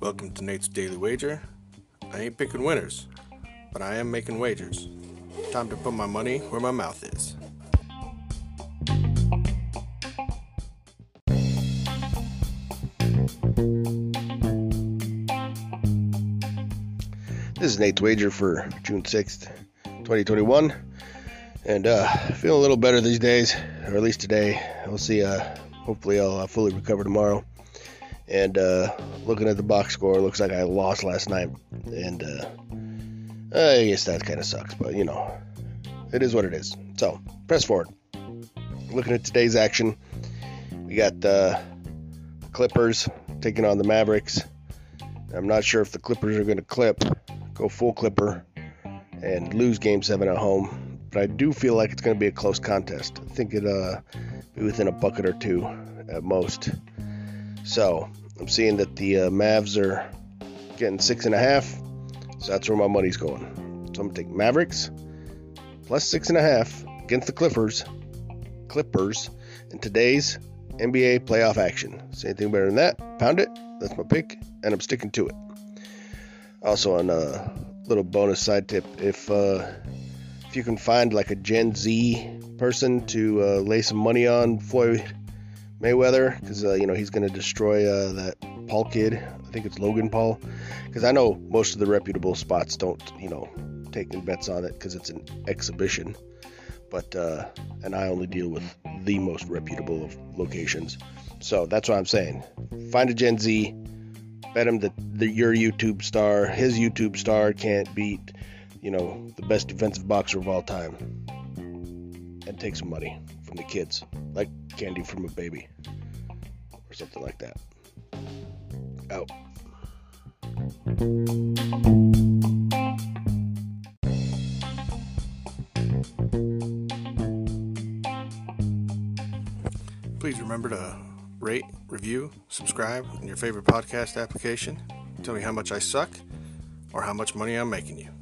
Welcome to Nate's Daily Wager. I ain't picking winners, but I am making wagers. Time to put my money where my mouth is. This is Nate's wager for June 6th, 2021. And uh, feeling a little better these days, or at least today. We'll see. Uh, hopefully, I'll uh, fully recover tomorrow. And uh, looking at the box score, looks like I lost last night. And uh, I guess that kind of sucks, but you know, it is what it is. So, press forward. Looking at today's action, we got the Clippers taking on the Mavericks. I'm not sure if the Clippers are going to clip go full clipper and lose game seven at home. But I do feel like it's going to be a close contest. I think it'll uh, be within a bucket or two at most. So I'm seeing that the uh, Mavs are getting six and a half. So that's where my money's going. So I'm going to take Mavericks plus six and a half against the Clippers. Clippers in today's NBA playoff action. See anything better than that? Pound it. That's my pick, and I'm sticking to it. Also, on a little bonus side tip, if uh, if you can find like a Gen Z person to uh, lay some money on Floyd Mayweather, because uh, you know he's going to destroy uh, that Paul kid. I think it's Logan Paul, because I know most of the reputable spots don't, you know, take bets on it because it's an exhibition. But uh, and I only deal with the most reputable of locations, so that's what I'm saying. Find a Gen Z bet him that the, your YouTube star, his YouTube star, can't beat, you know, the best defensive boxer of all time, and take some money from the kids, like candy from a baby, or something like that. Out. Please remember to rate, review, subscribe in your favorite podcast application. Tell me how much I suck or how much money I'm making you.